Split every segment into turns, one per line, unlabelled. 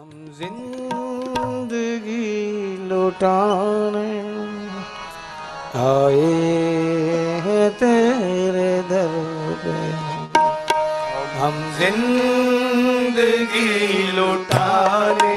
हम ज़िंदगी लुटाने आए हैं तेरे दर पे। हम ज़िंदगी लुटाने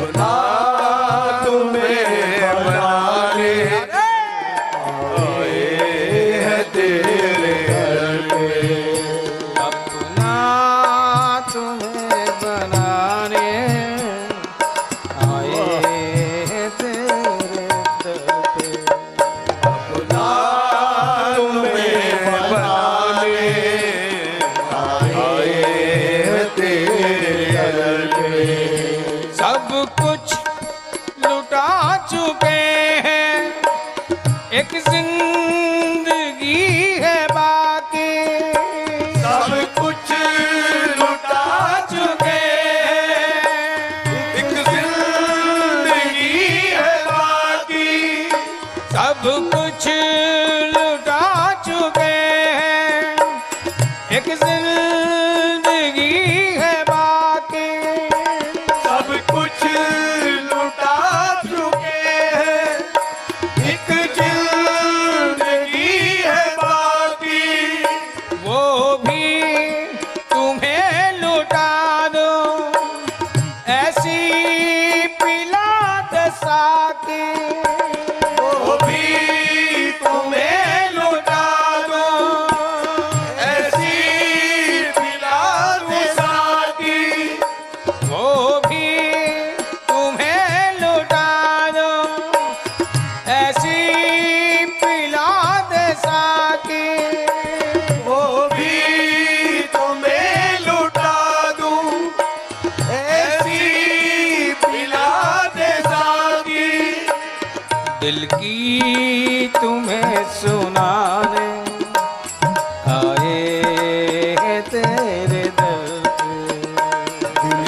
अपना तुम्हें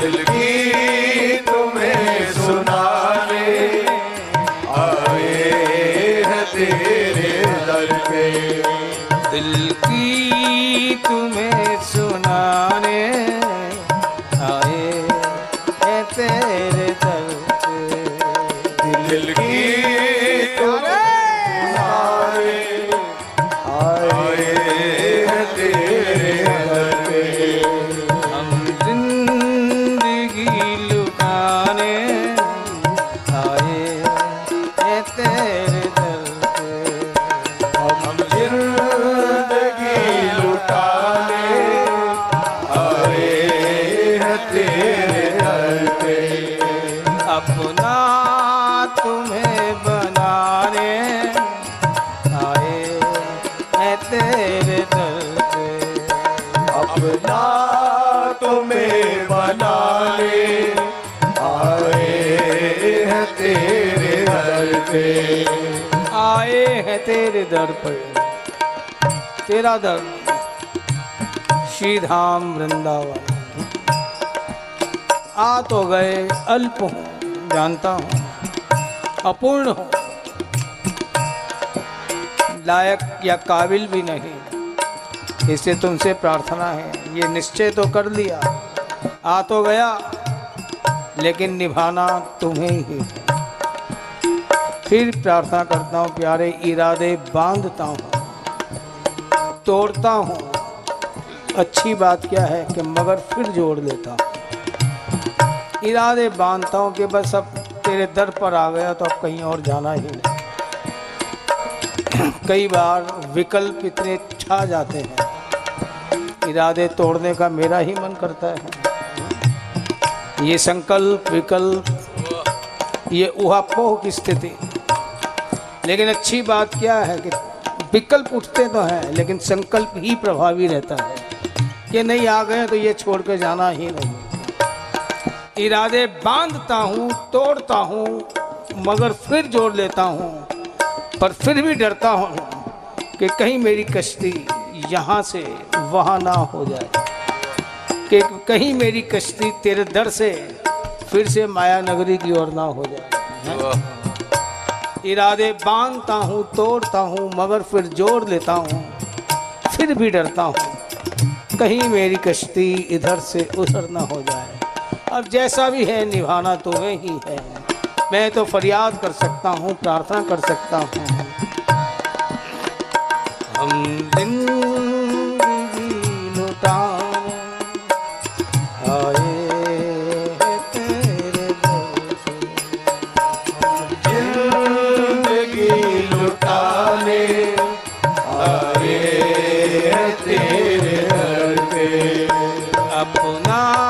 दिल की तुम्हें सुनाने अपना तुम्हें बनाने आए हैं तेरे दर पे अपना तुम्हें बनाने आए हैं तेरे दर पे आए हैं तेरे दर पर। तेरा दर श्री धाम वृंदावन। आ तो गए अल्प हूँ। जानता हूँ, अपूर्ण हूँ। लायक या काबिल भी नहीं। इसे तुमसे प्रार्थना है, ये निश्चय तो कर लिया। आ तो गया, लेकिन निभाना तुम्हें ही। फिर प्रार्थना करता हूँ, प्यारे इरादे, बांधता हूँ, तोड़ता हूँ। अच्छी बात क्या है कि मगर फिर जोड़ लेता हूँ। इरादे बांधता हूँ कि बस अब तेरे दर पर आ गया तो अब कहीं और जाना ही नहीं। कई बार विकल्प इतने छा जाते हैं। इरादे तोड़ने का मेरा ही मन करता है। ये संकल्प, विकल्प, ये उहापोह की स्थिति। लेकिन अच्छी बात क्या है कि विकल्प उठते तो हैं, लेकिन संकल्प ही प्रभावी रहता है। कि नहीं आ गए तो ये छोड़ के जाना ही नहीं। इरादे बांधता हूँ, तोड़ता हूँ, मगर फिर जोड़ लेता हूँ। पर फिर भी डरता हूँ कि कहीं मेरी कश्ती यहाँ से वहाँ ना हो जाए। कि कहीं मेरी कश्ती तेरे दर से फिर से माया नगरी की ओर ना हो जाए। इरादे बांधता हूँ, तोड़ता हूँ, मगर फिर जोड़ लेता हूँ। फिर भी डरता हूँ, कहीं मेरी कश्ती इधर से उधर ना हो जाए। अब जैसा भी है, निभाना तो ही है। मैं तो फरियाद कर सकता हूँ, प्रार्थना कर सकता हूँ। हम आए तेरे अपना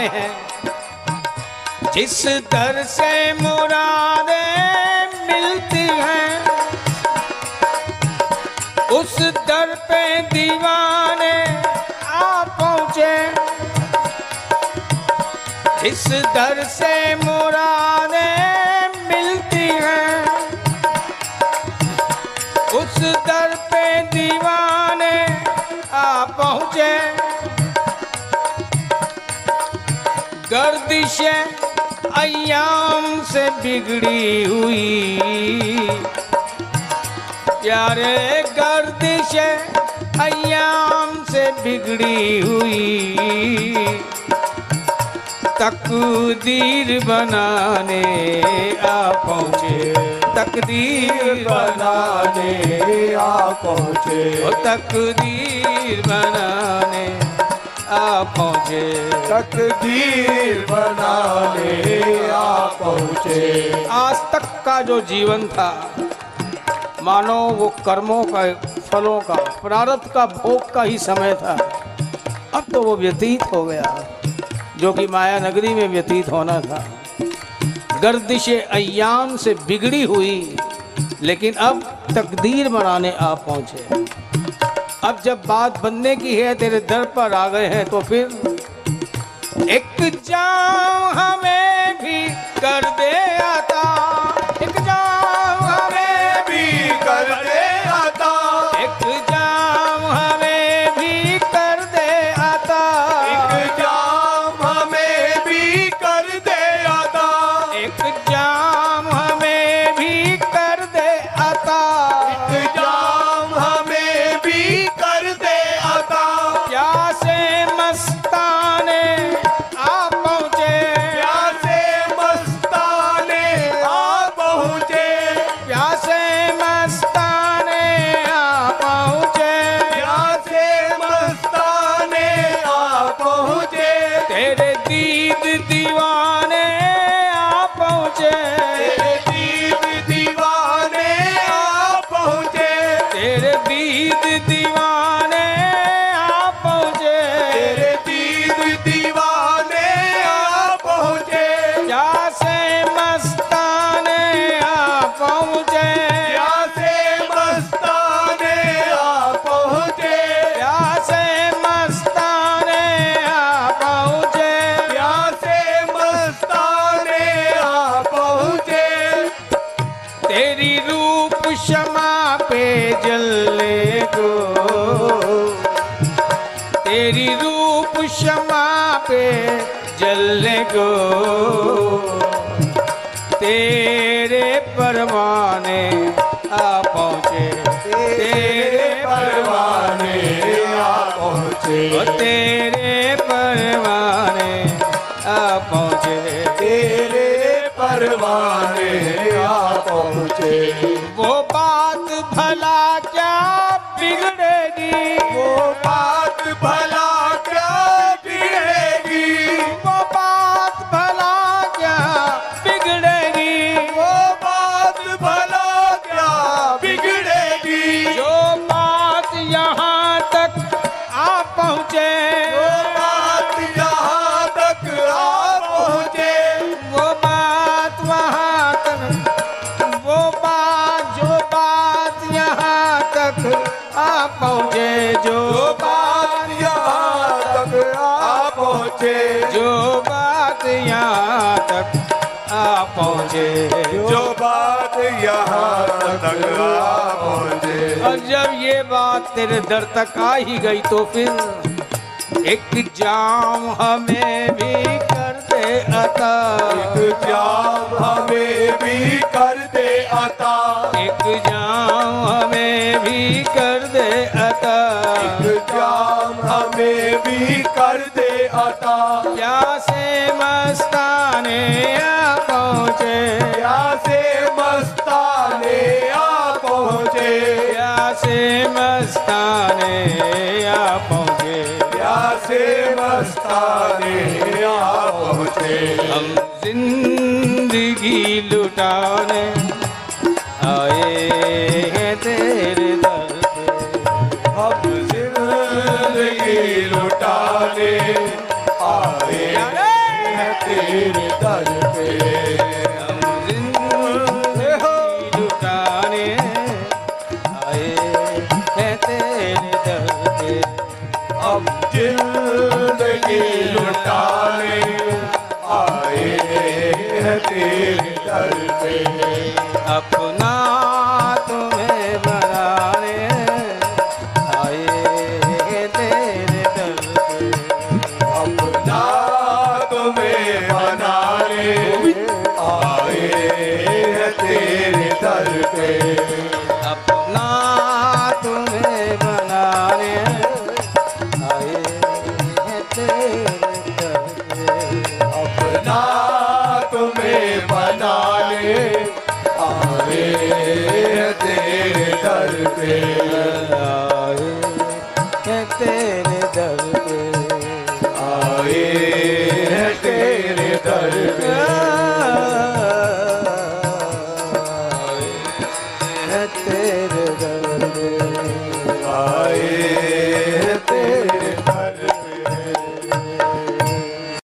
आए हैं। जिस दर से मुरादे मिलती हैं, उस दर पे दीवाने आ पहुँचे। जिस दर से मुरादे गर्दिश अयाम से बिगड़ी हुई। प्यारे गर्दिश अयाम से बिगड़ी हुई। तकदीर बनाने आ पहुँचे। तकदीर बनाने
आ पहुँचे।
तकदीर बनाने आ पहुँचे
तकदीर बनाने आ पहुँचे।
आज तक का जो जीवन था मानो वो कर्मों का फलों का प्रारब्ध का भोग का ही समय था। अब तो वो व्यतीत हो गया जो कि माया नगरी में व्यतीत होना था। गर्दिश अयाम से बिगड़ी हुई लेकिन अब तकदीर बनाने आ पहुँचे। अब जब बात बनने की है, तेरे दर पर आ गए हैं तो फिर एक जाओ हमें जलने को। तेरे परवाने आ पहुँचे। तेरे
परवाने आ पहुँचे।
तेरे परवाने आ पहुँचे।
परवाने आ पहुँचे।
वो बात भला क्या बिगड़ेगी?
वो बात भला
आ पहुँचे। जो बात यहाँ तक आ पहुँचे। और जब ये बात तेरे दर तक आ ही गई तो फिर एक जाम हमें भी कर दे अता।
एक जाम हमें भी कर दे अता।
एक जाम हमें भी कर दे अता।
एक जाम हमें भी कर दे अता।
प्यासे मस्ताने आ पहुँचे।
प्यासे मस्ताने आ पहुँचे।
प्यासे मस्ताने आ पहुँचे।
प्यासे मस्ताने आ पहुँचे।
हम ज़िंदगी लुटाने आए। हैं तेरे दर